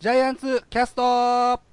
ジャイアンツキャスト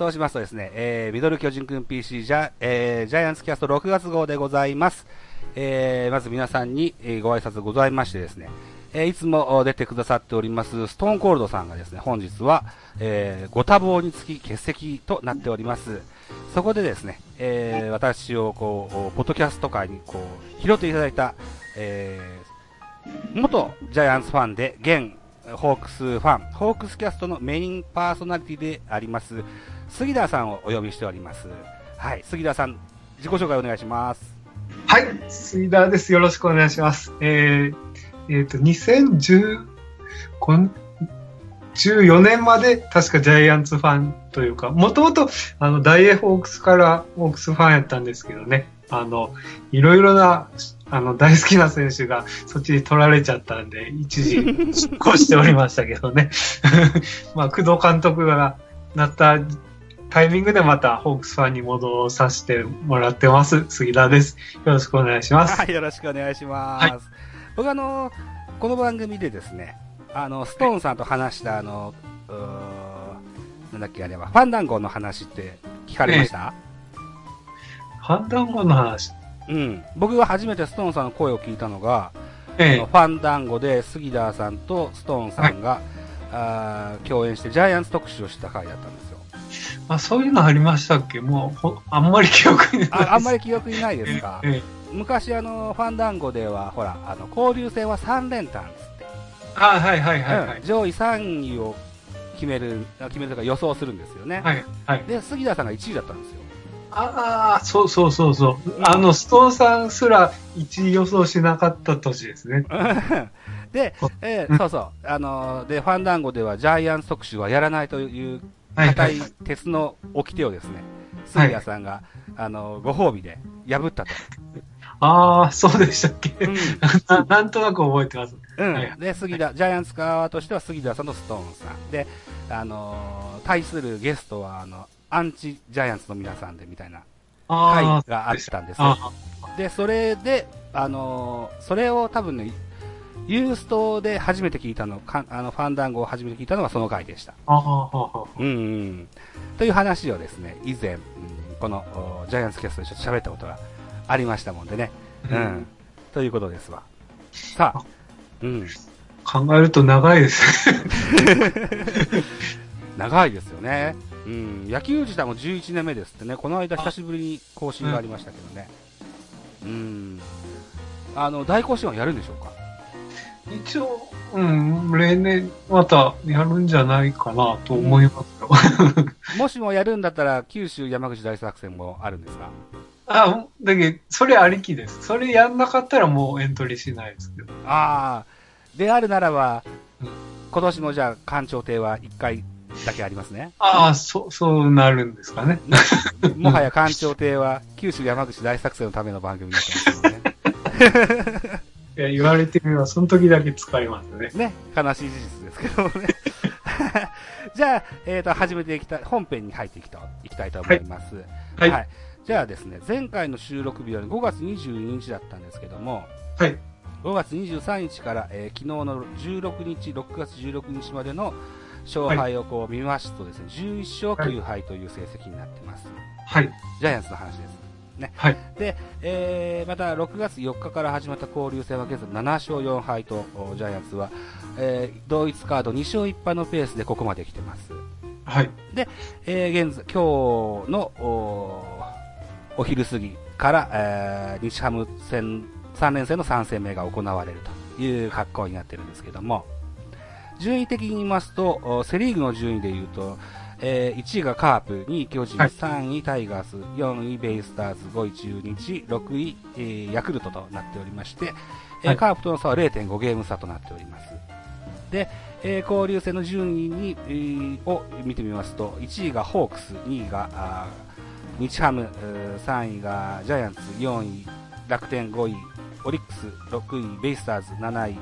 そうしますとですね、えー、ミドル巨人くん PC ジャ,、えー、ジャイアンツキャスト6月号でございます。えー、まず皆さんに、ご挨拶ございましてですね、えー、いつも出てくださっております、ストーンコールドさんがですね、本日は、えー、ご多忙につき欠席となっております。そこでですね、えー、私をこう、ポッドキャスト界にこう、拾っていただいた、えー、元ジャイアンツファンで、現ホークスファン、ホークスキャストのメインパーソナリティであります、杉田さんをお呼びしております。はい、杉田さん、自己紹介お願いします。はい、杉田です。よろしくお願いします。えー、えー、と、2010、14年まで確かジャイアンツファンというか、もともとあの大英ホークスからホークスファンやったんですけどね、あの、いろいろなあの、大好きな選手がそっちに取られちゃったんで、一時、出向しておりましたけどね。まあ、工藤監督がなったタイミングでまたホークスファンに戻させてもらってます。杉田です。よろしくお願いします。はい、よろしくお願いします。はい、僕あの、この番組でですね、あの、ストーンさんと話したあの、なんだっけあれは、ファンダンゴの話って聞かれました、ええ、ファンダンゴの話うん。僕が初めてストーンさんの声を聞いたのが、ええ、ファンダンゴで杉田さんとストーンさんが、はい、あ共演してジャイアンツ特集をした回だったんですよ。あ、そういうのありましたっけ？もう、あんまり記憶にないあ。あんまり記憶にないですか？ええ、昔、あの、ファンダンゴでは、ほら、あの、交流戦は3連単つって。あはいはいはい、はいうん、上位3位を決める、決めるとか予想するんですよね。はい。はい。で、杉田さんが1位だったんですよ。ああ、そうそうそうそう。あの、ストーンさんすら1位予想しなかった年ですね。で、えー、そうそう。あのー、で、ファンダンゴではジャイアンツ特集はやらないという硬い鉄の掟をですね、杉谷さんが、あのー、ご褒美で破ったと。ああ、そうでしたっけ、うん な、なんとなく覚えてます。うん。はい、で、杉田、ジャイアンツ側としては杉田さんとストーンさん。で、あの対するゲストは、あの、アンチジャイアンツの皆さんでみたいな会があったんですよ。で、それで、あのー、それを多分ね、ユーストで初めて聞いたの、かあのファンダンゴを初めて聞いたのがその回でした。うん、うん。という話をですね、以前、うん、このジャイアンツキャストでちょっと喋ったことがありましたもんでね。うん。うん、ということですわ。さあ、うん。考えると長いです。長いですよね。うん、野球自体も11年目ですってね、この間久しぶりに更新がありましたけどね。うん。あの、大更新はやるんでしょうか？一応、うん、例年またやるんじゃないかなと思いますよ。うん、もしもやるんだったら、九州山口大作戦もあるんですか？あ、だけど、それありきです。それやんなかったらもうエントリーしないですけど。ああ、であるならば、うん、今年もじゃあ、館長亭は一回だけありますね。ああ、そう、そうなるんですかね。もはや官庁亭は九州山口大作戦のための番組になってますけどね。いや、言われてみれば、その時だけ使いますね。ね、悲しい事実ですけどね。じゃあ、えっ、ー、と、始めていきたい、本編に入っていきたいきたいと思います。はい。はい、じゃあですね、前回の収録日は5月22日だったんですけども、はい。5月23日から、えー、昨日の16日、6月16日までの勝敗をこう見ますとですね、11勝9敗という成績になってます。はい。ジャイアンツの話です。ね。はい。で、えー、また6月4日から始まった交流戦は現在7勝4敗と、ジャイアンツは、えー、同一カード2勝1敗のペースでここまで来てます。はい。で、えー、現在、今日のおお昼過ぎから、えー、日ハム戦3連戦の3戦目が行われるという格好になってるんですけども、順位的に言いますと、セリーグの順位で言うと、えー、1位がカープ、2位巨人、はい、3位タイガース、4位ベイスターズ、5位中日、6位、えー、ヤクルトとなっておりまして、えー、はい、カープとの差は0.5ゲーム差となっております。で、えー、交流戦の順位に、えー、を見てみますと、1位がホークス、2位があ日ハム、3位がジャイアンツ、4位楽天5位、オリックス6位、ベイスターズ7位、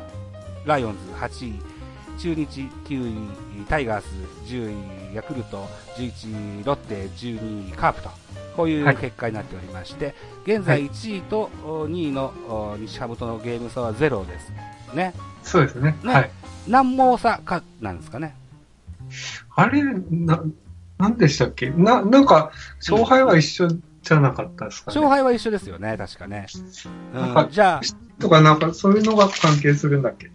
ライオンズ8位、中日9位、タイガース10位、ヤクルト11位、ロッテ12位、カープと、こういう結果になっておりまして、はい、現在1位と2位の西ハムとのゲーム差はゼロですね。そうですね。ねはい。何毛差かなんですかね。あれ、な、なんでしたっけ？な、なんか、勝敗は一緒じゃなかったですか、ね、勝敗は一緒ですよね、確かね。うん、かじゃあ。とかなんか、そういうのが関係するんだっけ？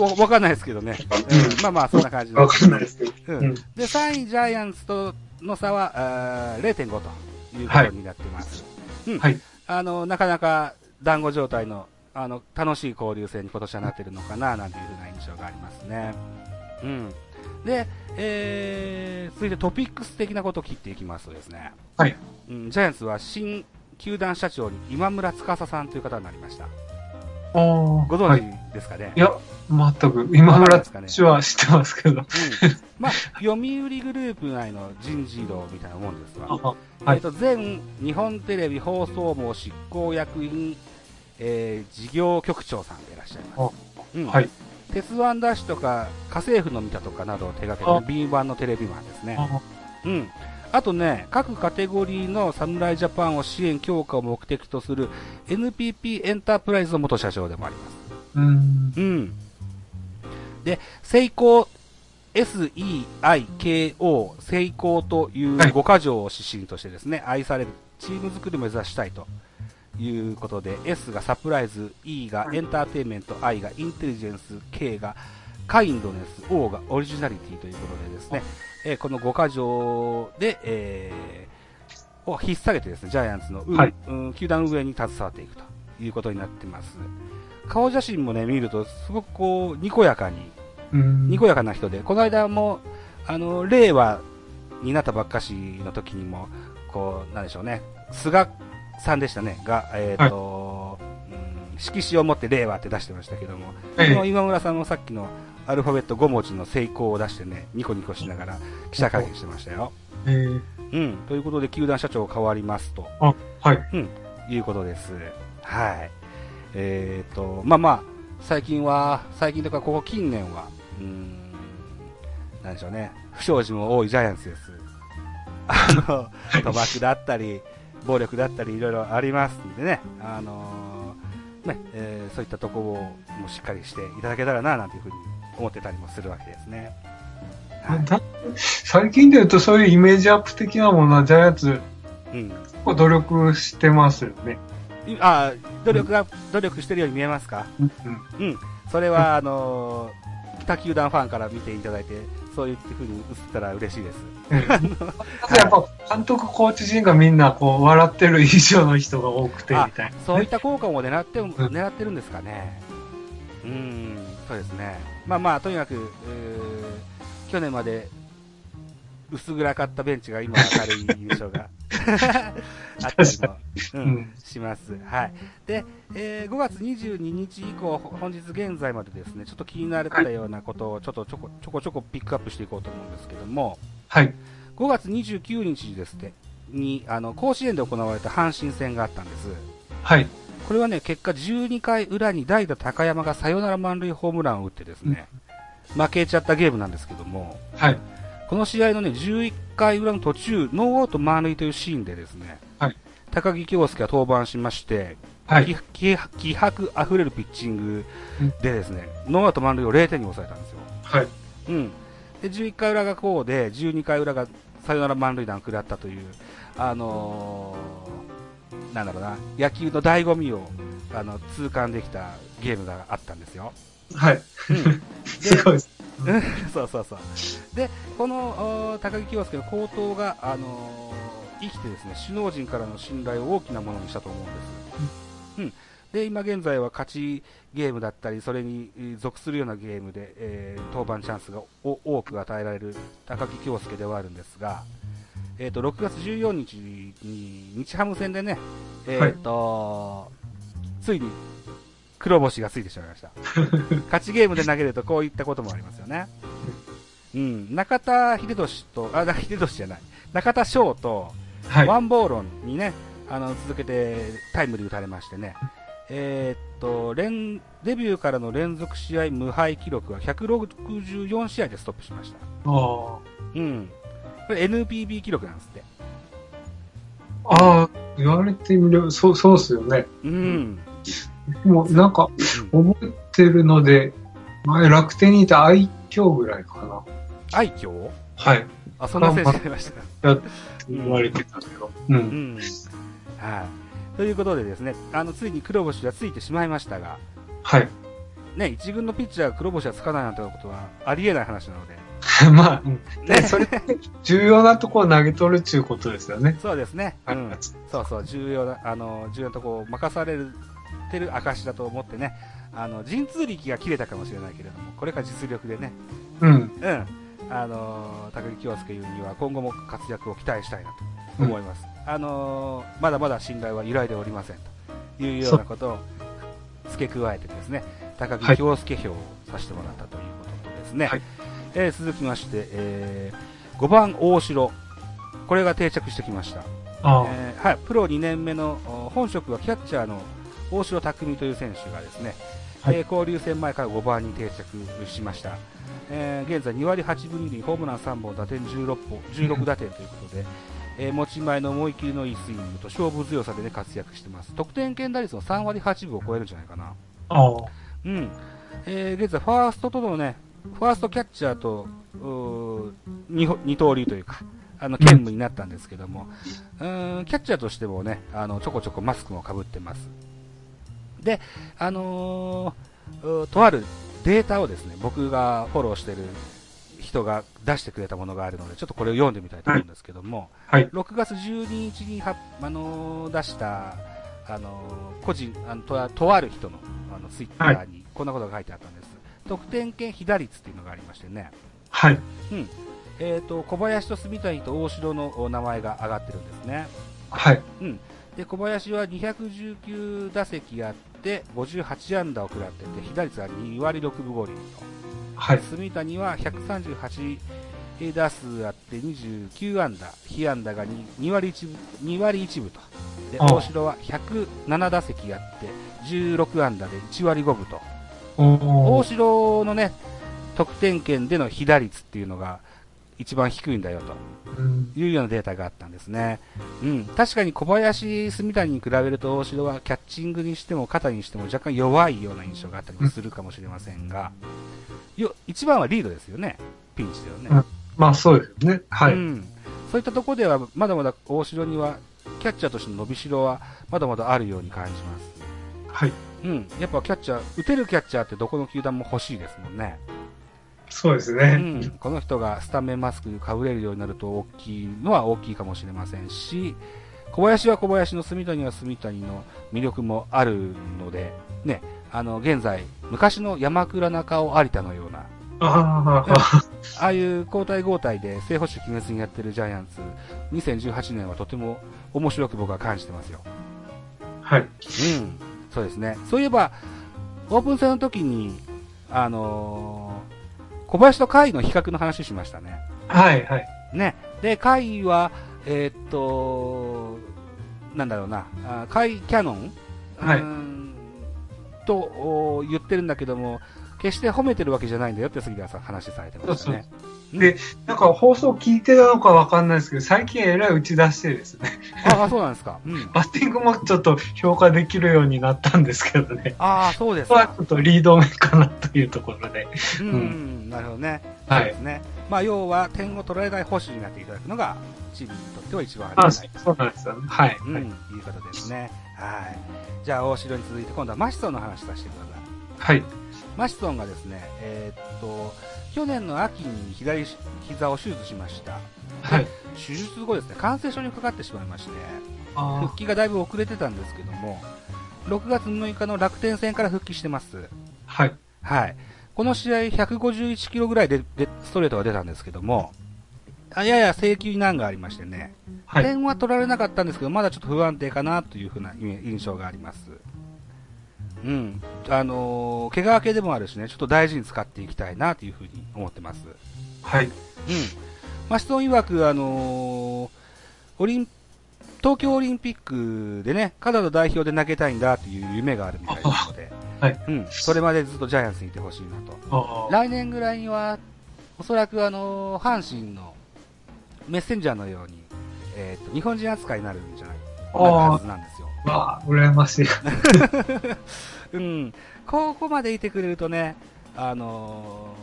わ、わかんないですけどね。うん、まあまあ、そんな感じわかんないですけど。うん。で、3位ジャイアンツとの差は、0.5ということになってます。はい。うん。はい。あの、なかなか団子状態の、あの、楽しい交流戦に今年はなってるのかな、なんていうふうな印象がありますね。うん。で、えー、続いてトピックス的なことを切っていきますとですね。はい。うん、ジャイアンツは新球団社長に今村司さんという方になりました。ご存知ですかね、はい、いや、全く。今村氏は知ってますけど。うん、まあ、読売グループ内の人事異動みたいなもんですわ。はい、えっ、と、前日本テレビ放送網執行役員、えー、事業局長さんでいらっしゃいます。うん、はい。鉄腕ダッシュとか、家政婦の見たとかなどを手掛ける B1 のテレビマンですね。うん。あとね、各カテゴリーの侍ジャパンを支援強化を目的とする NPP エンタープライズの元社長でもあります。うん。うん。で、成功 SEIKO 成功という5か条を指針としてですね、はい、愛されるチーム作りを目指したいということで、S がサプライズ、E がエンターテインメント、I がインテリジェンス、K がカインドネス、O がオリジナリティということでですね、えー、この5か条で、えー、を引っ提げてですね、ジャイアンツの、はい、うん、球団運営に携わっていくということになってます。顔写真もね、見ると、すごくこう、にこやかに、にこやかな人で、この間も、あの、令和になったばっかしの時にも、こう、なんでしょうね、菅さんでしたね、が、えっ、ー、と、はい、うん、色紙を持って令和って出してましたけども、はい、今村さんもさっきのアルファベット5文字の成功を出してね、ニコニコしながら記者会見してましたよ。えー、うん。ということで、球団社長変わりますと。あ、はい。うん。いうことです。はい。えっ、ー、と、まあまあ、最近は、最近とかここ近年は、うん、なんでしょうね、不祥事も多いジャイアンツです。あの、賭博だったり、暴力だったり、いろいろありますんでね、あのー、ね、えー、そういったところをもしっかりしていただけたらな、なんていうふうに思ってたりもするわけですね。はい、最近で言うとそういうイメージアップ的なものはジャイアンツ、うん、努力してますよね。あ努力が、うん、努力してるように見えますか、うん、うん、それは、あのー、北球団ファンから見ていただいて、そういうふうに映ったら嬉しいです。うん、やっぱ監督、コーチ陣がみんなこう笑ってる以上の人が多くてみたいな、ね、そういった効果も狙って、狙ってるんですかね。うん、そうですね。まあまあ、とにかく、去年まで薄暗かったベンチが今明るい印象が あったりも、うん、します。はい。で、えー、5月22日以降、本日現在までですね、ちょっと気になったようなことをちょっとちょこちょこちょこピックアップしていこうと思うんですけども、はい。5月29日ですね、に、あの、甲子園で行われた阪神戦があったんです。はい。これはね、結果12回裏に代打高山がサヨナラ満塁ホームランを打ってですね、うん、負けちゃったゲームなんですけども、はい。この試合のね、11回裏の途中、ノーアウト満塁というシーンでですね、はい。高木京介が登板しまして、はい。気迫あふれるピッチングでですね、うん、ノーアウト満塁を0点に抑えたんですよ。はい。うん。で、11回裏がこうで、12回裏がサヨナラ満塁弾を食らったという、あのーなんだろうな、野球の醍醐味を、あの、痛感できたゲームがあったんですよ。はい。うん、すごいです。そうそうそう。で、この、高木清介の高騰が、あのー、生きてですね、首脳陣からの信頼を大きなものにしたと思うんです。うん。で、今現在は勝ちゲームだったり、それに属するようなゲームで、えー、登板チャンスが多く与えられる高木京介ではあるんですが、えっ、ー、と、6月14日に日ハム戦でね、えっ、ー、と、はい、ついに黒星がついてしまいました。勝ちゲームで投げるとこういったこともありますよね。うん、中田秀俊と、あ、秀俊じゃない、中田翔と、ワンボーロンにね、あの、続けてタイムリー打たれましてね、えー、っと、連、デビューからの連続試合無敗記録は164試合でストップしました。ああ。うん。これ NPB 記録なんですって。ああ、言われてみれば、そう、そうっすよね。うん。もうなんか、覚えてるので、前楽天にいた愛嬌ぐらいかな。愛嬌？はい。あ、そんな選手ありましたか。や言われてたけど。うん。うん、はい。ということでですね、あの、ついに黒星がついてしまいましたが、はい。ね、一軍のピッチャーが黒星がつかないなんてことはありえない話なので。まあ、ね、それ重要なところを投げ取るっていうことですよね。そうですね。うん。そうそう、重要な、あの、重要なところを任されてる証だと思ってね、あの、陣痛力が切れたかもしれないけれども、これから実力でね、うん。うん。あの、高木京介優には今後も活躍を期待したいなと思います。うん、あの、まだまだ信頼は揺らいでおりませんというようなことを付け加えてですね、高木京介票をさせてもらったということとですね、はい、えー、続きまして、えー、5番大城。これが定着してきました。えー、はい、プロ2年目の本職はキャッチャーの大城匠という選手がですね、はい、えー、交流戦前から5番に定着しました。えー、現在2割8分2厘、ホームラン3本、打点16本、16打点ということで、えー、持ち前の思い切りのいいスイングと勝負強さでね、活躍してます。得点圏打率の3割8分を超えるんじゃないかな。うん。えー、現在、ファーストとのね、ファーストキャッチャーと、二二刀流というか、あの、兼務になったんですけども、うん、キャッチャーとしてもね、あの、ちょこちょこマスクもかぶってます。で、あのー、とあるデータをですね、僕がフォローしてる人が出してくれたものがあるので、ちょっとこれを読んでみたいと思うんですけども、はい、6月12日には、あのー、出した、あのー、個人あのと、とある人のあのツイッターにこんなことが書いてあったんです。得点圏被打率っていうのがありましてね。はい。うん。えっ、ー、と、小林と住谷と大城の名前が上がってるんですね。はい。うん。で、小林は219打席あって、58安打を食らってて、被打率は2割6分5厘と。はい。住谷は138打数あって29安打、被安打が 2, 2割1分、2割1分と。で、大城は107打席あって、16安打で1割5分と。大城のね、得点圏での被打率っていうのが一番低いんだよというようなデータがあったんですね。うん。確かに小林、住谷に比べると大城はキャッチングにしても肩にしても若干弱いような印象があったりするかもしれませんが、よ一番はリードですよね。ピンチだよね。うん、まあそうですね。はい。うん。そういったところではまだまだ大城にはキャッチャーとしての伸びしろはまだまだあるように感じます。はい。うん。やっぱキャッチャー、打てるキャッチャーってどこの球団も欲しいですもんね。そうですね。うん。この人がスタメンマスクかぶれるようになると大きいのは大きいかもしれませんし、小林は小林の住谷は住谷の魅力もあるので、ね、あの、現在、昔の山倉中尾有田のような、ああいう交代交代で正捕手決めずにやってるジャイアンツ、2018年はとても面白く僕は感じてますよ。はい。うん。そうですね。そういえば、オープン戦の時に、あのー、小林と甲斐の比較の話しましたね。はいはい。ね。で、甲斐は、えー、っと、なんだろうな、甲斐キャノン、はい、と言ってるんだけども、決して褒めてるわけじゃないんだよって杉田さん話されてましたね。そうそうで、なんか放送聞いてたのかわかんないですけど、最近えらい打ち出してですね。ああ、そうなんですか。うん、バッティングもちょっと評価できるようになったんですけどね。ああ、そうですか。ちょっとリード目かなというところで。うん、うん、なるほどね。はい。ですね。まあ、要は点を取られない保守になっていただくのが、チームにとっては一番ありがたい。あそうなんですよね。はい。うん、いうことですね。はい。じゃあ、大城に続いて今度はマシソンの話させてください。はい。マシソンがですね、えー、っと、去年の秋に左膝を手術しました。はい。手術後ですね、感染症にかかってしまいまして、復帰がだいぶ遅れてたんですけども、6月6日の楽天戦から復帰してます。はい。はい。この試合151キロぐらいででストレートが出たんですけども、あやや制球に難がありましてね、はい、点は取られなかったんですけど、まだちょっと不安定かなというふうな印象があります。うん。あのー、怪我明けでもあるしね、ちょっと大事に使っていきたいなというふうに思ってます。はい。うん。マシトン曰く、あのー、オリン、東京オリンピックでね、カナダ代表で投げたいんだという夢があるみたいなので、はい。うん。それまでずっとジャイアンツにいてほしいなと。来年ぐらいには、おそらくあのー、阪神のメッセンジャーのように、えっ、ー、と、日本人扱いになるんじゃないはずなんですよ。わあ、羨ましい。うん。ここまでいてくれるとね、あの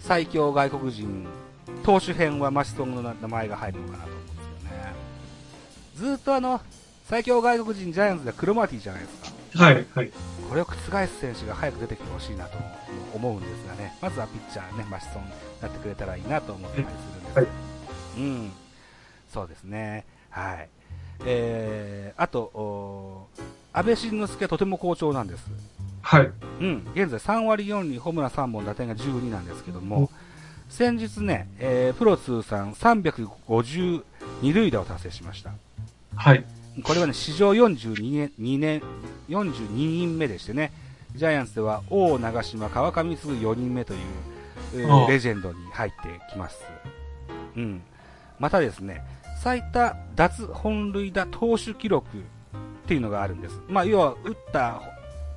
ー、最強外国人、投手編はマシソンの名前が入るのかなと思うんですよね。ずっとあの、最強外国人ジャイアンツではクロマティじゃないですか。はい、はい。これを覆す選手が早く出てきてほしいなと思うんですがね、まずはピッチャーね、マシソンになってくれたらいいなと思ったりするんです。はい。うん。そうですね。はい。えー、あと、安倍晋之助はとても好調なんです。はい。うん。現在3割4厘、ホームラン3本、打点が12なんですけども、先日ね、えー、プロ通算352塁打を達成しました。はい。これはね、史上42年、2年、42人目でしてね、ジャイアンツでは王長島、川上次4人目という、レジェンドに入ってきます。うん。またですね、最多脱本塁打投手記録っていうのがあるんです。まあ、要は、打った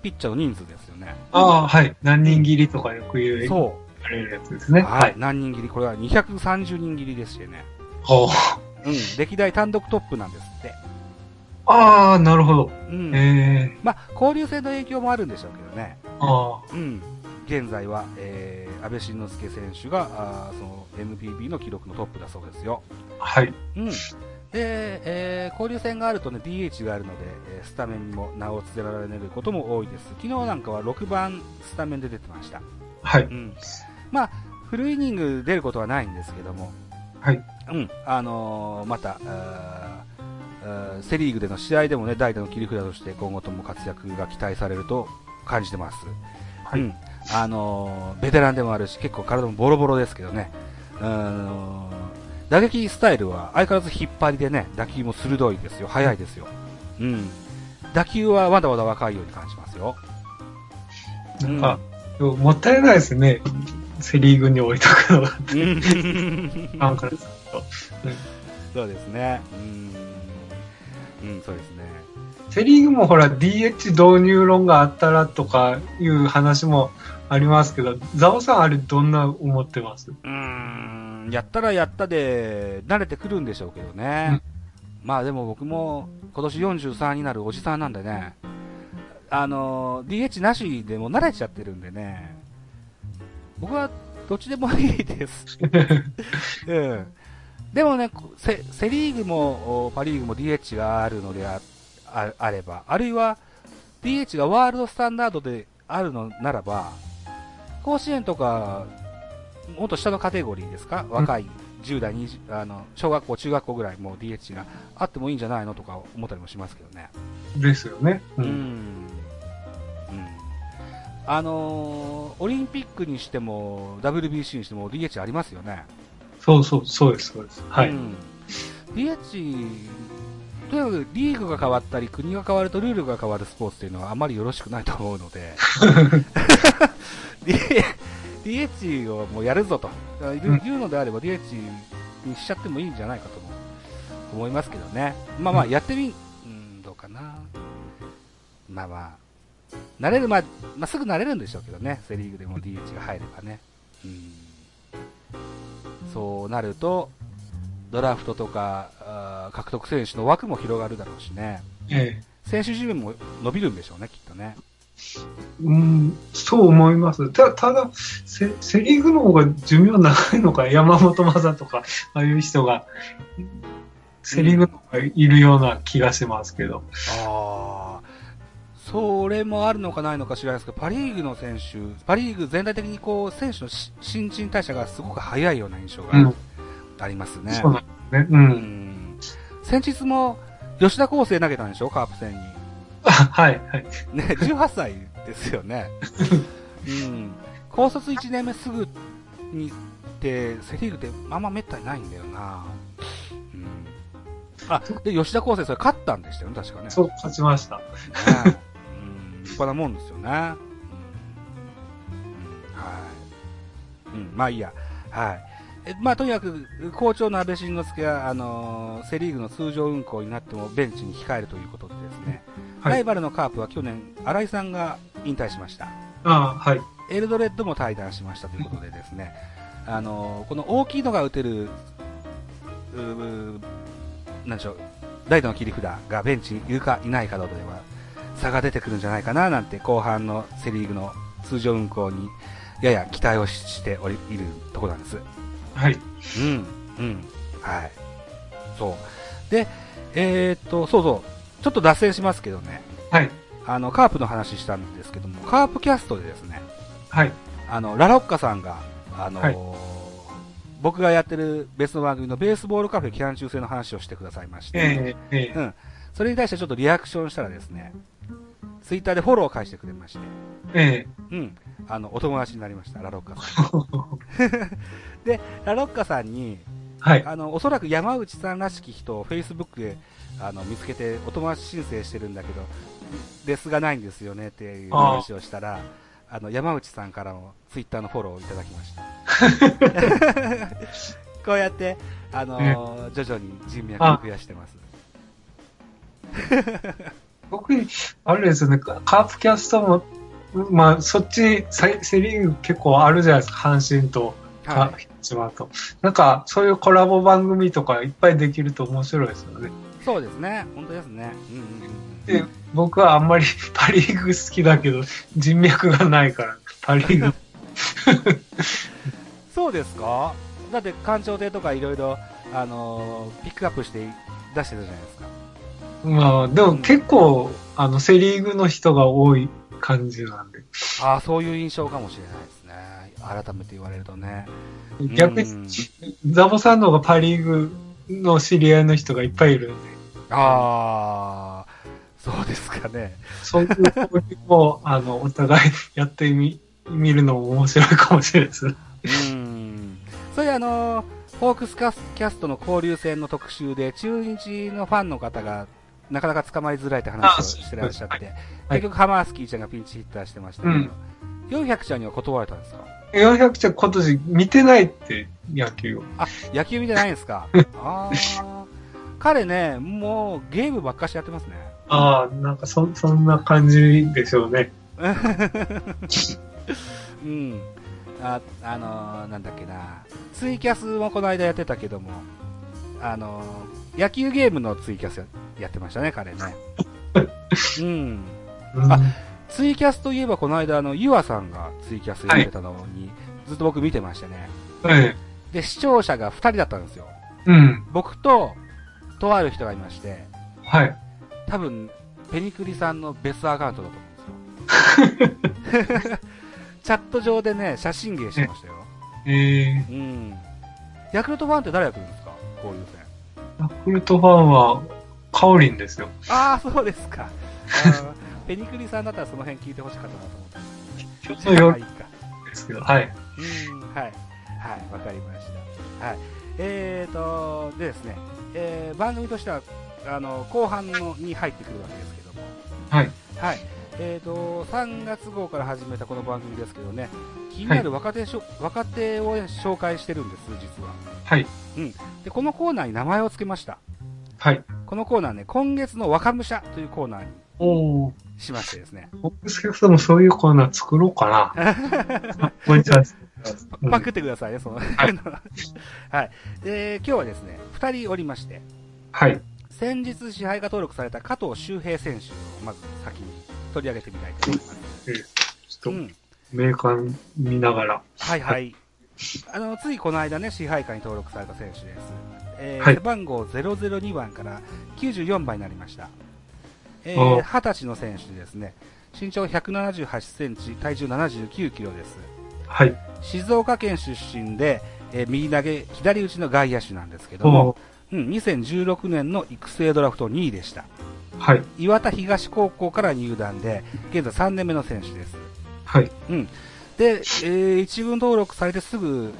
ピッチャーの人数ですよね。ああ、はい。何人切りとかよく言う。そう。言われるやつですね。はい。何人切り？これは230人切りですしね。ほう。うん。歴代単独トップなんですって。ああ、なるほど。うん。ええー、まあ、交流戦の影響もあるんでしょうけどね。ああ。うん。現在は、えー、安倍晋之助選手が、あその NPB の記録のトップだそうですよ。はい。うん。で、えー、交流戦があるとね、DH があるので、えー、スタメンにも名を連ねられることも多いです。昨日なんかは6番スタメンで出てました。はい。うん。まあ、フルイニング出ることはないんですけども、はい。うん。あのー、また、セリーグでの試合でもね、代打の切り札として今後とも活躍が期待されると感じてます。はい。うん。あのー、ベテランでもあるし、結構体もボロボロですけどね、うん、打撃スタイルは相変わらず引っ張りでね、打球も鋭いですよ、速いですよ。うん。打球はまだまだ若いように感じますよ。なんか、うん、もったいないですね。セリーグに置いとくのが。なんか、そうですね。うん。うん、そうですね。セリーグもほら DH 導入論があったらとかいう話もありますけど、ザオさんあれどんな思ってます？うーん、やったらやったで慣れてくるんでしょうけどね。うん、まあでも僕も今年43になるおじさんなんでね、あの、DH なしでも慣れちゃってるんでね、僕はどっちでもいいです。うん。でもね、セセリーグもパリーグも DH があるのでああれば、あるいは DH がワールドスタンダードであるのならば、甲子園とか、もっと下のカテゴリーですか、若い10代、20あの小学校、中学校ぐらいもう DH があってもいいんじゃないのとか思ったりもしますけどね。ですよね。うん。うん、あのー、オリンピックにしても、WBC にしても DH ありますよね。そうそう、そうです、そうです。はい。うん、DH、とにかくリーグが変わったり、国が変わるとルールが変わるスポーツっていうのはあまりよろしくないと思うので、DH をもうやるぞというのであれば DH にしちゃってもいいんじゃないかと思いますけどね。まあまあ、やってみ、うん、どうかな。まあまあ、慣れる、まあ、まあ、すぐ慣れるんでしょうけどね。セリーグでも DH が入ればね。うん。そうなると、ドラフトとか、獲得選手の枠も広がるだろうしね。ええ。選手寿命も伸びるんでしょうね、きっとね。うん、そう思います。たただセ、セリーグの方が寿命長いのか、山本昌とか、ああいう人が、セリーグの方がいるような気がしますけど。ああ、それもあるのかないのか知らないですけど、パリーグの選手、パリーグ全体的にこう、選手の新陳代謝がすごく早いような印象がありますね。そうなんですね。うん。うん先日も、吉田康生投げたんでしょ？カープ戦に。はい、はい。ね、18歳ですよね。うん。高卒1年目すぐにって、セリーグってあんま滅多にないんだよな。うん。あ、で、吉田康生それ勝ったんでしたよね、確かね。そう、勝ちました。ね、うん。派なもんですよね。うん。はい。うん、まあいいや。はい。えまあ、とにかく、好調の安倍晋之助は、あのー、セリーグの通常運行になってもベンチに控えるということでですね、はい、ライバルのカープは去年、新井さんが引退しました。あはい。エルドレッドも退団しましたということでですね、あのー、この大きいのが打てる、なんでしょう、ライトの切り札がベンチにいるかいないかどうかでは差が出てくるんじゃないかななんて後半のセリーグの通常運行にやや期待をしておりいるところなんです。はい。うん、うん、はい。そう。で、えー、っと、そうそう、ちょっと脱線しますけどね。はい。あの、カープの話したんですけども、カープキャストでですね、はい。あの、ラロッカさんが、あのーはい、僕がやってる別の番組のベースボールカフェ期間中制の話をしてくださいまして、えーえー、うん。それに対してちょっとリアクションしたらですね、ツイッターでフォローを返してくれまして、ええー、うん。あの、お友達になりました、ラロッカさん。で、ラロッカさんに、はい。あの、おそらく山内さんらしき人をフェイスブックで、あの、見つけてお友達申請してるんだけど、レスがないんですよねっていう話をしたら、あの、山内さんからのツイッターのフォローをいただきました。こうやって、あのー、徐々に人脈を増やしてます。僕、あれですよね、カープキャストも、まあ、そっち、セリーグ結構あるじゃないですか、阪神と、はい、島と。なんか、そういうコラボ番組とかいっぱいできると面白いですよね。そうですね、本当ですね。うんうんうん、で、僕はあんまり パリーグ好きだけど、人脈がないから、パリーグ。そうですか？だって、官庁亭とかいろいろ、あのー、ピックアップして出してたじゃないですか。まあ、でも結構、うん、あの、セリーグの人が多い感じなんで。ああ、そういう印象かもしれないですね。改めて言われるとね。逆に、ザボさんの方がパリーグの知り合いの人がいっぱいいるんで。ああ、そうですかね。そういう交流も、あの、お互いやってみ、見るのも面白いかもしれないです。うん。そういうあの、ホークスキャストの交流戦の特集で、中日のファンの方がなかなか捕まりづらいって話をしてらっしゃって、結局ハマースキーちゃんがピンチヒッターしてましたけど、うん、400ちゃんには断られたんですか？?400 ちゃん今年見てないって、野球を。あ、野球見てないんですか？ああ。彼ね、もうゲームばっかしやってますね。ああ、なんかそ、そんな感じでしょうね。うん。あ、あのー、なんだっけな。ツイキャスもこの間やってたけども、あのー、野球ゲームのツイキャスやってましたね、彼ね。うん。あ、ツイキャスといえばこの間、あの、ゆあさんがツイキャスやってたのに、ずっと僕見てましたね。はい。で、視聴者が2人だったんですよ。うん。僕と、とある人がいまして、はい。多分、ペニクリさんの別アカウントだと思うんですよ。チャット上でね、写真芸してましたよ。ええー、うん。ヤクルトファンって誰やってるんですか？こういう戦。ヤクルトファンは、カオリンですよ。ああ、そうですか。ペニクリさんだったらその辺聞いてほしかったなと思った。ちょっとよ、いいか。ですけど、はい。うん、はい。はい、わかりました。はい。えーと、でですね、えー、番組としては、あの、後半のに入ってくるわけですけども。はい。はい。えーと、3月号から始めたこの番組ですけどね、気になる若手,、はい、若手を紹介してるんです、実は。はい。うん。で、このコーナーに名前を付けました。はい。このコーナーね、今月の若武者というコーナーにおしましてですね。僕、スケフもそういうコーナー作ろうかな。こんにちは。パクってくださいね、その。はい。はい。で、今日はですね、二人おりまして。はい。先日支配下登録された加藤周平選手をまず先に取り上げてみたいと思います。ええ、ちょっと、うん、メーカー見ながら。はいはい。あの、ついこの間ね、支配下に登録された選手です。えー、はい、背番号002番から94番になりました。えー、20歳の選手ですね。身長178センチ、体重79キロです。はい。静岡県出身で、えー、右投げ、左打ちの外野手なんですけども、うん、2016年の育成ドラフト2位でした。はい。岩田東高校から入団で、現在3年目の選手です。はい。うん。で、えー、一軍登録されてすぐ、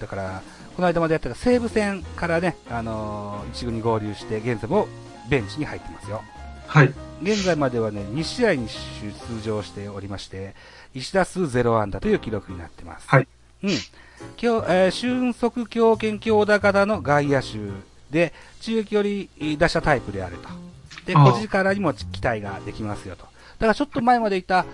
だから、この間までやってた西武戦からね、あのー、一軍に合流して、現在もベンチに入ってますよ。はい。現在まではね、2試合に出場しておりまして、1打数0安打という記録になってます。はい。うん。今日、えー、俊足強肩強打型の外野手で、中距離打者タイプであると。で、小力にも期待ができますよと。だからちょっと前までいた、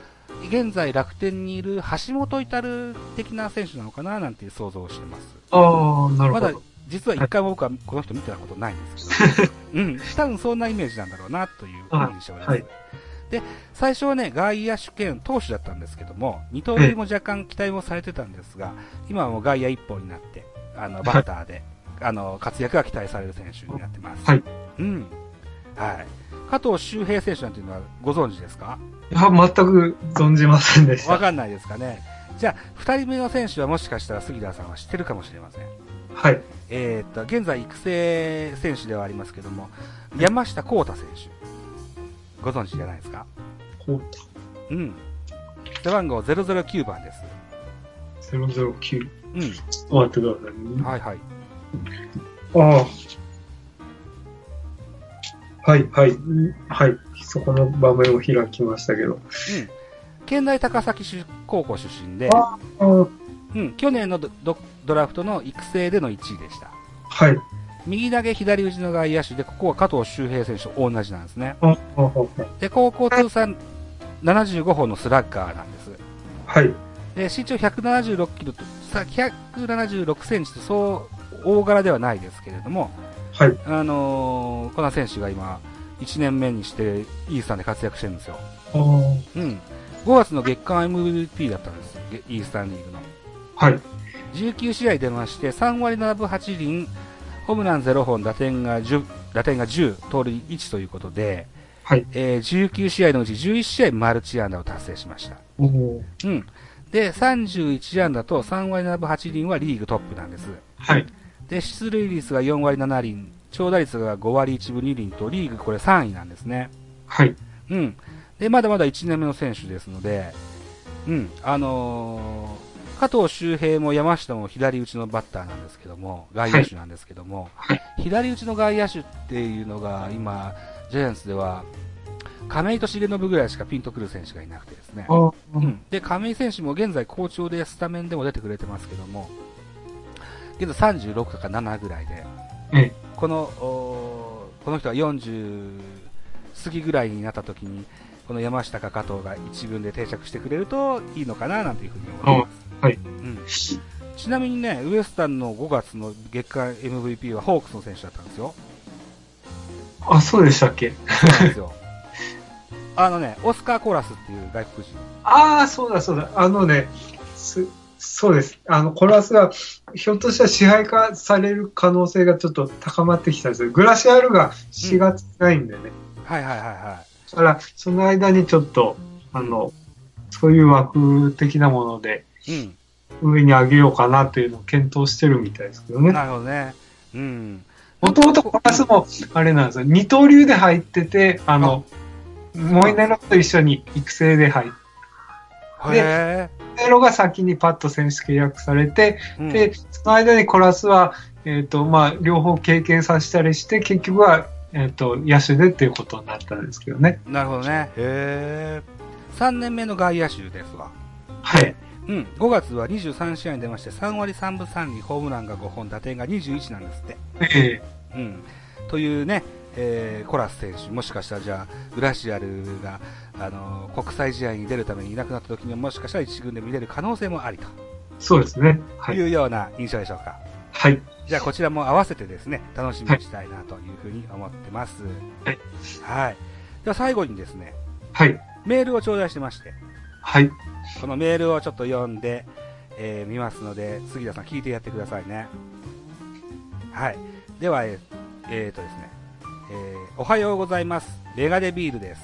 現在楽天にいる橋本至的な選手なのかななんていう想像をしてます。ああ、なるほど。まだ、実は一回も僕はこの人見たことないんですけど、うん、多分そんなイメージなんだろうなという印象です。はい、で、最初はね、外野手兼投手だったんですけども、二刀流も若干期待もされてたんですが、今はもう外野一本になって、あの、バッターで、あの、活躍が期待される選手になってます。はい。うん。はい。加藤周平選手なんていうのはご存知ですか？いや、全く存じませんでした。わかんないですかね。じゃあ、二人目の選手はもしかしたら杉田さんは知ってるかもしれません。はい。えっと、現在育成選手ではありますけども、山下幸太選手。ご存知じゃないですか？幸太。うん。背番号009番です。009? うん。ちょっと待ってくださいね。はいはい。ああ。はい、はい、はい。そこの場面を開きましたけど。うん。県内高崎高校出身で、ああうん、去年のドドラフトの育成での1位でした。はい。右投げ左打ちの外野手で、ここは加藤周平選手と同じなんですね。で、高校通算75本のスラッガーなんです。はい。で、身長176キロと、176センチとそう大柄ではないですけれども、はい。あのー、この選手が今、1年目にして、イースタンで活躍してるんですよ。うん。5月の月間 MVP だったんです。イースタンリーグの。はい。19試合出まして、3割7分8厘、ホームラン0本、打点が10、打点が10、盗塁1ということで、はい。えー、19試合のうち11試合マルチ安打を達成しました。うん。で、31安打と3割7分8厘はリーグトップなんです。はい。で、出塁率が4割7厘、長打率が5割1分2厘と、リーグこれ3位なんですね。はい。うん。で、まだまだ1年目の選手ですので、うん、あのー加藤周平も山下も左打ちのバッターなんですけども、外野手なんですけども、はい、左打ちの外野手っていうのが今、ジャイアンツでは、亀井と重信ぐらいしかピンとくる選手がいなくてですね。うん、で、亀井選手も現在好調でスタメンでも出てくれてますけども、現在36とか7ぐらいで、この、この人は40過ぎぐらいになった時に、この山下か加藤が一軍で定着してくれるといいのかななんていうふうに思います。はい。うん。ちなみにね、ウエスタンの5月の月間 MVP はホークスの選手だったんですよ。あ、そうでしたっけ？そうなんですよ。あのね、オスカー・コーラスっていう外国人。ああ、そうだそうだ。あのね、すそうです。あの、コーラスが、ひょっとしたら支配化される可能性がちょっと高まってきたんですよ。グラシアルが4月ないんでね。うん、はいはいはいはい。だから、その間にちょっと、あの、そういう枠的なもので、うん、上に上げようかなというのを検討してるみたいですけどね。なるほどね。うん。もともとコラスも、あれなんですよ。二刀流で入ってて、あの、モイネロと一緒に育成で入って、で、ネロが先にパッと選手契約されて、うん、で、その間にコラスは、えっ、ー、と、まあ、両方経験させたりして、結局は、えっ、ー、と、野手でっていうことになったんですけどね。なるほどね。へえ。3年目の外野手ですわ。はい。うん、5月は23試合に出まして、3割3分3厘、ホームランが5本、打点が21なんですって。うん。というね、えー、コラス選手、もしかしたらじゃあ、グラシアルが、あのー、国際試合に出るためにいなくなった時には、もしかしたら一軍で見れる可能性もありと。そうですね。はい。いうような印象でしょうか。はい。じゃあ、こちらも合わせてですね、楽しみにしたいなというふうに思ってます。はい。はい。では、最後にですね、はい。メールを頂戴してまして、はい。このメールをちょっと読んで、えー、見ますので、杉田さん聞いてやってくださいね。はい。では、えー、えー、とですね、えー、おはようございます。メガデビールです。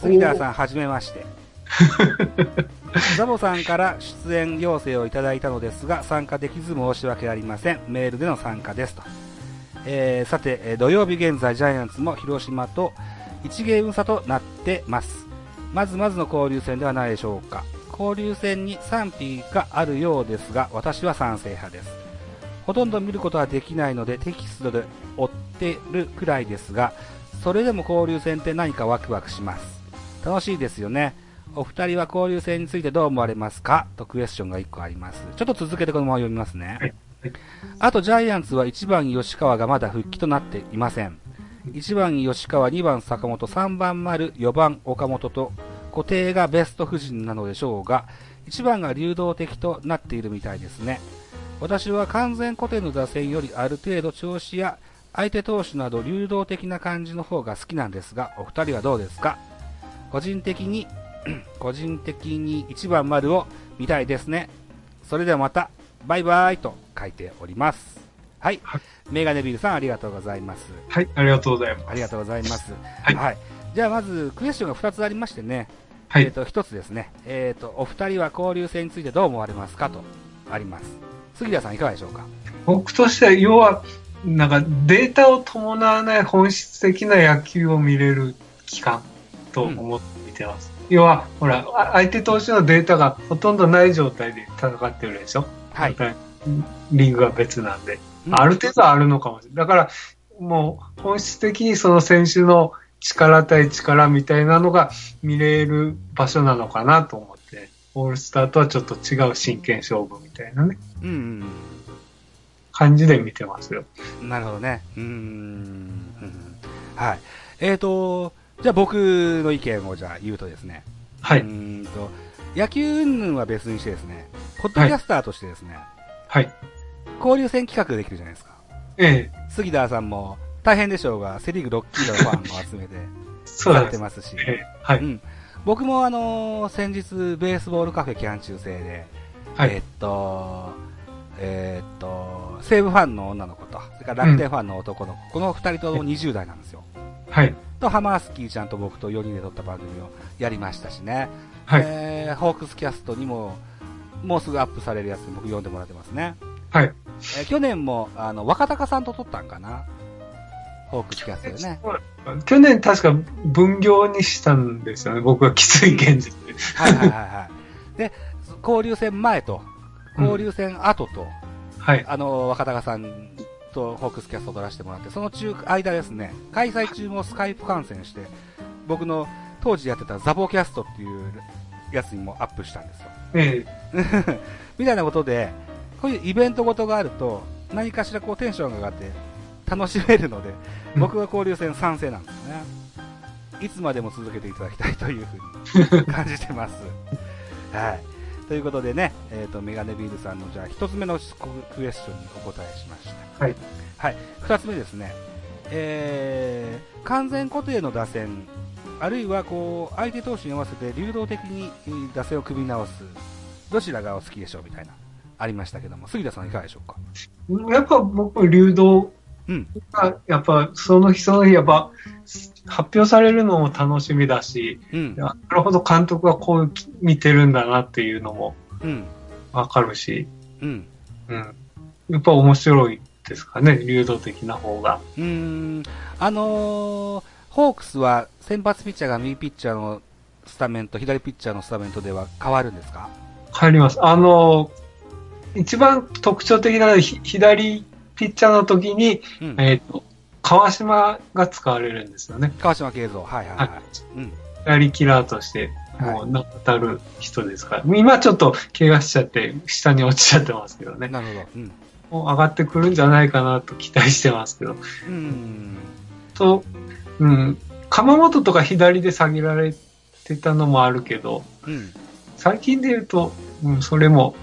杉田さん、はじめまして。ザボさんから出演要請をいただいたのですが、参加できず申し訳ありません。メールでの参加ですと。えー、さて、土曜日現在、ジャイアンツも広島と1ゲーム差となってます。まずまずの交流戦ではないでしょうか。交流戦に賛否があるようですが、私は賛成派です。ほとんど見ることはできないのでテキストで追ってるくらいですが、それでも交流戦って何かワクワクします。楽しいですよね。お二人は交流戦についてどう思われますか？とクエスチョンが1個あります。ちょっと続けてこのまま読みますね。はいあとジャイアンツは1番吉川がまだ復帰となっていません。1番吉川、2番坂本、3番丸、4番岡本と固定がベスト布陣なのでしょうが、1番が流動的となっているみたいですね。私は完全固定の打線よりある程度調子や相手投手など流動的な感じの方が好きなんですが、お二人はどうですか？個人的に 個人的に1番丸を見たいですね。それではまた、バイバイと書いております。はい。はい、メガネビルさんありがとうございます。はい、ありがとうございます。ありがとうございます。はい。はい、じゃあまず、クエスチョンが2つありましてね。はい。えっ、ー、と、1つですね。えっ、ー、と、お二人は交流戦についてどう思われますかと、あります。杉田さんいかがでしょうか？僕としては、要は、なんかデータを伴わない本質的な野球を見れる期間と思って見てます。うん、要は、ほら、相手投手のデータがほとんどない状態で戦ってるでしょ？はい。リングが別なんで。ある程度あるのかもしれない。だから、もう本質的にその選手の力対力みたいなのが見れる場所なのかなと思って、オールスターとはちょっと違う真剣勝負みたいなね。うん、うん、感じで見てますよ。なるほどね。うん。はい。えっ、ー、と、じゃあ僕の意見をじゃあ言うとですね。はい。うんと、野球云々は別にしてですね、ポッドキャスターとしてですね。はい。交流戦企画できるじゃないですか。ええ。杉田さんも大変でしょうが、セリーグ6キロのファンを集めて、されてますし。ええ、はい。うん。僕もあのー、先日、ベースボールカフェキャン中制で、はい、えー、っと、えー、っと、西武ファンの女の子と、それから楽天ファンの男の子、うん、この二人とも20代なんですよ。はい。と、ハマースキーちゃんと僕と4人で撮った番組をやりましたしね。はい。えー、ホークスキャストにも、もうすぐアップされるやつに僕読んでもらってますね。はい。えー、去年も、あの、若隆さんと撮ったんかなホークスキャストでね。去年確か分業にしたんですよね。僕はきつい現実で。はいはいはいはい。で、交流戦前と、交流戦後と、うん、はい。あの、若隆さんとホークスキャストを撮らせてもらって、その中、間ですね、開催中もスカイプ観戦して、僕の当時やってたザボキャストっていうやつにもアップしたんですよ。ええ。みたいなことで、こういうイベントごとがあると、何かしらこうテンションが上がって楽しめるので、僕は交流戦賛成なんですね。いつまでも続けていただきたいというふうに 感じてます。はい。ということでね、えっ、ー、と、メガネビールさんの、じゃあ、一つ目のクエスチョンにお答えしました。はい。はい。二つ目ですね。えー、完全固定の打線、あるいは、こう、相手投手に合わせて流動的に打線を組み直す、どちらがお好きでしょうみたいな、ありましたけども、杉田さんいかがでしょうか？やっぱ僕、流動うん、やっぱその日その日やっぱ発表されるのも楽しみだし、うん、なるほど監督がこう見てるんだなっていうのもわかるし、うん、うん、やっぱ面白いですかね、流動的な方が。うん、あのー、ホークスは先発ピッチャーが右ピッチャーのスタメンと左ピッチャーのスタメンとでは変わるんですか？変わります。あのー、一番特徴的なのは左ピッチャーの時に、うん、えっ、ー、と、川島が使われるんですよね。川島慶三。はいはいはい。はい、うん。ラリキラーとして、もう名たる人ですから、はい、今ちょっと怪我しちゃって、下に落ちちゃってますけどね。なるほど。うん。もう上がってくるんじゃないかなと期待してますけど。うん。と、うん。鎌本とか左で下げられてたのもあるけど、うん、最近で言うと、うん、それも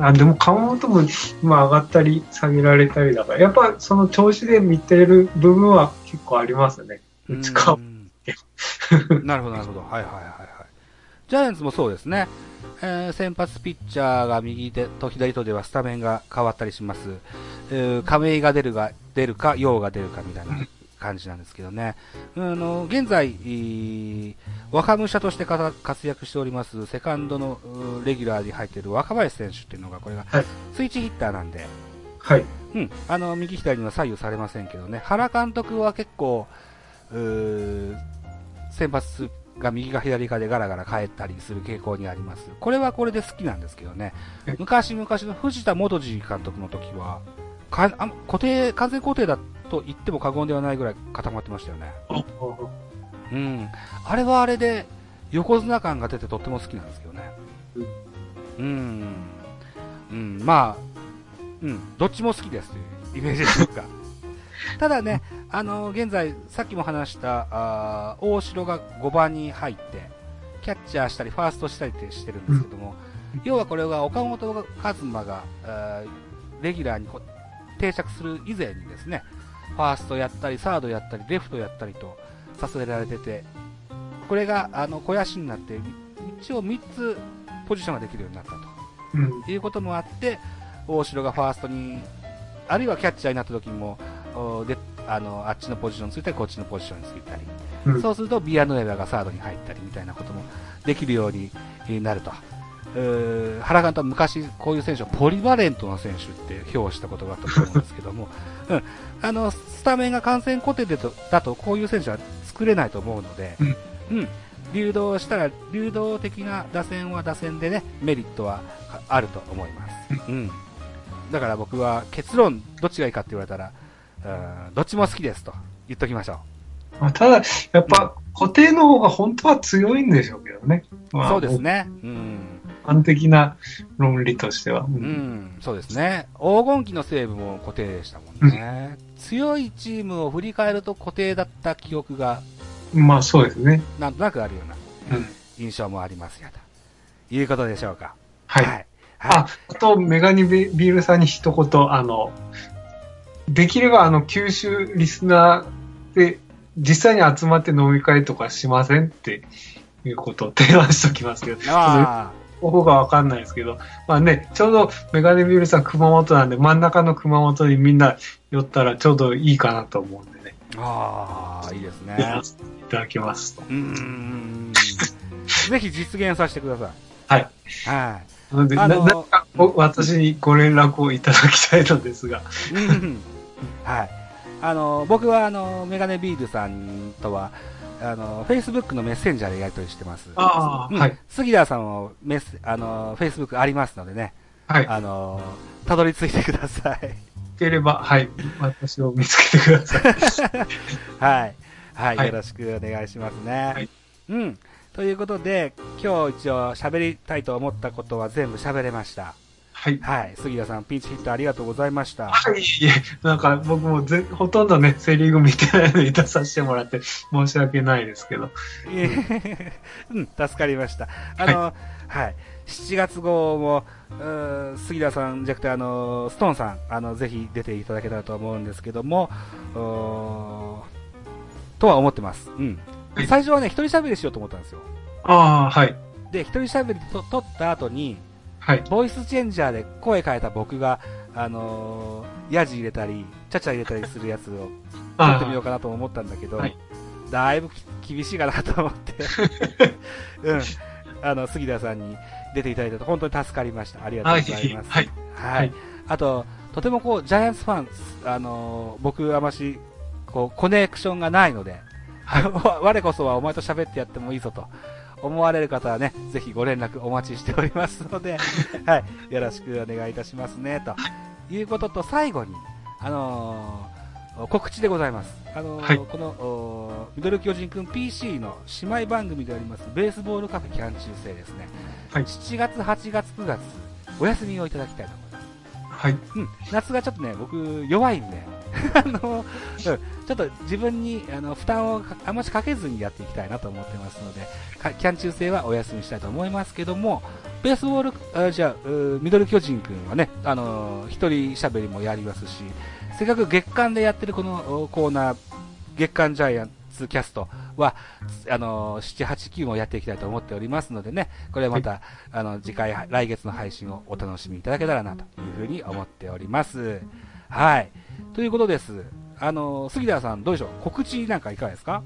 あでも顔元も今上がったり下げられたりだから、やっぱその調子で見てる部分は結構ありますね。うち顔。なるほど、なるほど。はいはいはいはい。ジャイアンツもそうですね。えー、先発ピッチャーが右手と左とではスタメンが変わったりします。えー、亀井が出るが、出るか、陽が出るかみたいな感じなんですけどね。あの、現在、若武者として活躍しております、セカンドのレギュラーに入っている若林選手っていうのが、これが、スイッチヒッターなんで、はい。うん。あの、右左には左右されませんけどね、原監督は結構、先発が右か左かでガラガラ変えたりする傾向にあります。これはこれで好きなんですけどね。昔々の藤田元次監督の時は、かあ固定、完全固定だとと言っても過言ではないぐらい固まってましたよね。うん。あれはあれで、横綱感が出てとっても好きなんですけどね。うん。うん、まあ、うん、どっちも好きですというイメージでしょうか。ただね、あの現在、さっきも話したあ大城が5番に入って、キャッチャーしたり、ファーストしたりってしてるんですけども、うん、要はこれが岡本和真がレギュラーに定着する以前にですね、ファーストやったり、サードやったり、レフトやったりとさせられてて、これがあの肥やしになって、一応3つポジションができるようになったと、うん、いうこともあって、大城がファーストに、あるいはキャッチャーになった時も、であのあっちのポジションについたり、こっちのポジションについたり、うん、そうするとビアノエバがサードに入ったりみたいなこともできるようになると。原監督は昔、こういう選手をポリバレントの選手って評したことがあったと思うんですけども、うん、あのスタメンが完全固定でとだとこういう選手は作れないと思うので、うん、うん、流動したら流動的な打線は打線でねメリットはあると思います。うん、だから僕は結論どっちがいいかって言われたら、うん、どっちも好きですと言っときましょう。まあ、ただ、やっぱ、固定の方が本当は強いんでしょうけどね。まあ、そうですね。うん。般的な論理としては。うん、うん、そうですね。黄金期の西武も固定でしたもんね。うん、強いチームを振り返ると固定だった記憶が、まあそうですね。なんとなくあるような印象もありますよということでしょうか。はい。はい、あ、あと、メガニビールさんに一言、あの、できればあの、九州リスナーで実際に集まって飲み会とかしませんっていうことを提案しときますけど、あ方法がわかんないですけど、まあね、ちょうどメガネビールさん熊本なんで、真ん中の熊本にみんな寄ったらちょうどいいかなと思うんでね。ああ、いいですね。いただきますと。うん。ぜひ実現させてください。はい。はい。なので、あのなか私にご連絡をいただきたいのですが。うん、はい。あの、僕はあの、メガネビールさんとは、あの、フェイスブックのメッセンジャーでやり取りしてます。ああ、うん、はい。杉田さんもメス、あの、フェイスブックありますのでね。はい。あの、たどり着いてください。ければ、はい。私を見つけてくださ い。はい。はい。よろしくお願いしますね。はい。うん。ということで、今日一応喋りたいと思ったことは全部喋れました。はい。はい。杉田さん、ピンチヒットありがとうございました。はい。なんか僕もぜほとんどね、セリーグ見てないのに出させてもらって申し訳ないですけど。うん、助かりました。あの、はい、はい。7月号も、杉田さんじゃなくて、あの、ストーンさん、あの、ぜひ出ていただけたらと思うんですけども、とは思ってます。うん。最初はね、一人喋りしようと思ったんですよ。ああ、はい。で、一人喋りと取った後に、はい、ボイスチェンジャーで声変えた僕が、あのー、ヤジ入れたり、ちゃちゃ入れたりするやつを撮ってみようかなと思ったんだけど、はい、だいぶ厳しいかなと思って うん。あの、杉田さんに出ていただいたと本当に助かりました。ありがとうございます。はい。はい。あと、とてもこう、ジャイアンツファン、あのー、僕あまし、こう、コネクションがないので、はい、我こそはお前と喋ってやってもいいぞと思われる方はね、ぜひご連絡お待ちしておりますので、はい、よろしくお願いいたしますね、ということと、最後に、あのー、告知でございます。あのーはい、この、ミドル巨人くん PC の姉妹番組であります、ベースボールカフェキャン中制ですね。はい、7月、8月、9月、お休みをいただきたいと思います。はい。うん、夏がちょっとね、僕、弱いんで、あの、うん、ちょっと自分にあの負担をあましかけずにやっていきたいなと思ってますので、キャン中制はお休みしたいと思いますけども、ベースボール、あじゃあ、ミドル巨人くんはね、あの、一人喋りもやりますし、せっかく月間でやってるこのコーナー、月間ジャイアンツキャストは、あの、7、8、9もやっていきたいと思っておりますのでね、これまた、はい、あの、次回、来月の配信をお楽しみいただけたらなというふうに思っております。はい。ということです。あの、杉田さん、どうでしょう？告知なんかいかがですか？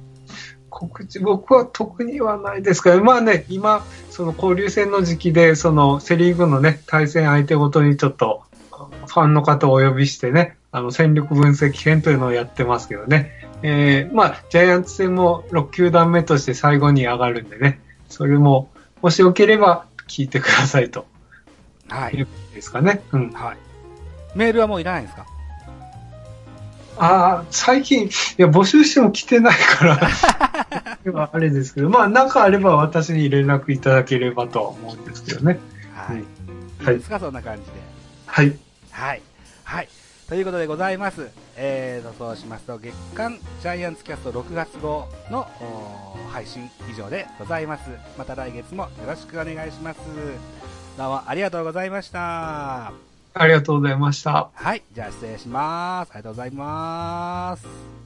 告知、僕は特にはないですが、まあね、今、その交流戦の時期で、そのセリーグのね、対戦相手ごとにちょっと、ファンの方をお呼びしてね、あの、戦力分析編というのをやってますけどね。えー、まあ、ジャイアンツ戦も6球団目として最後に上がるんでね、それも、もしよければ聞いてくださいと。はい。ですかね。うん。はい。メールはもういらないんですか？ああ、最近、いや、募集しても来てないから、あれですけど、まあ、なんかあれば私に連絡いただければとは思うんですけどね。はい。いはいいですか、そんな感じで。はい。はい。はい。ということでございます。えーと、そうしますと、月間ジャイアンツキャスト6月号の配信以上でございます。また来月もよろしくお願いします。どうもありがとうございました。ありがとうございました。はい。じゃあ失礼します。ありがとうございます。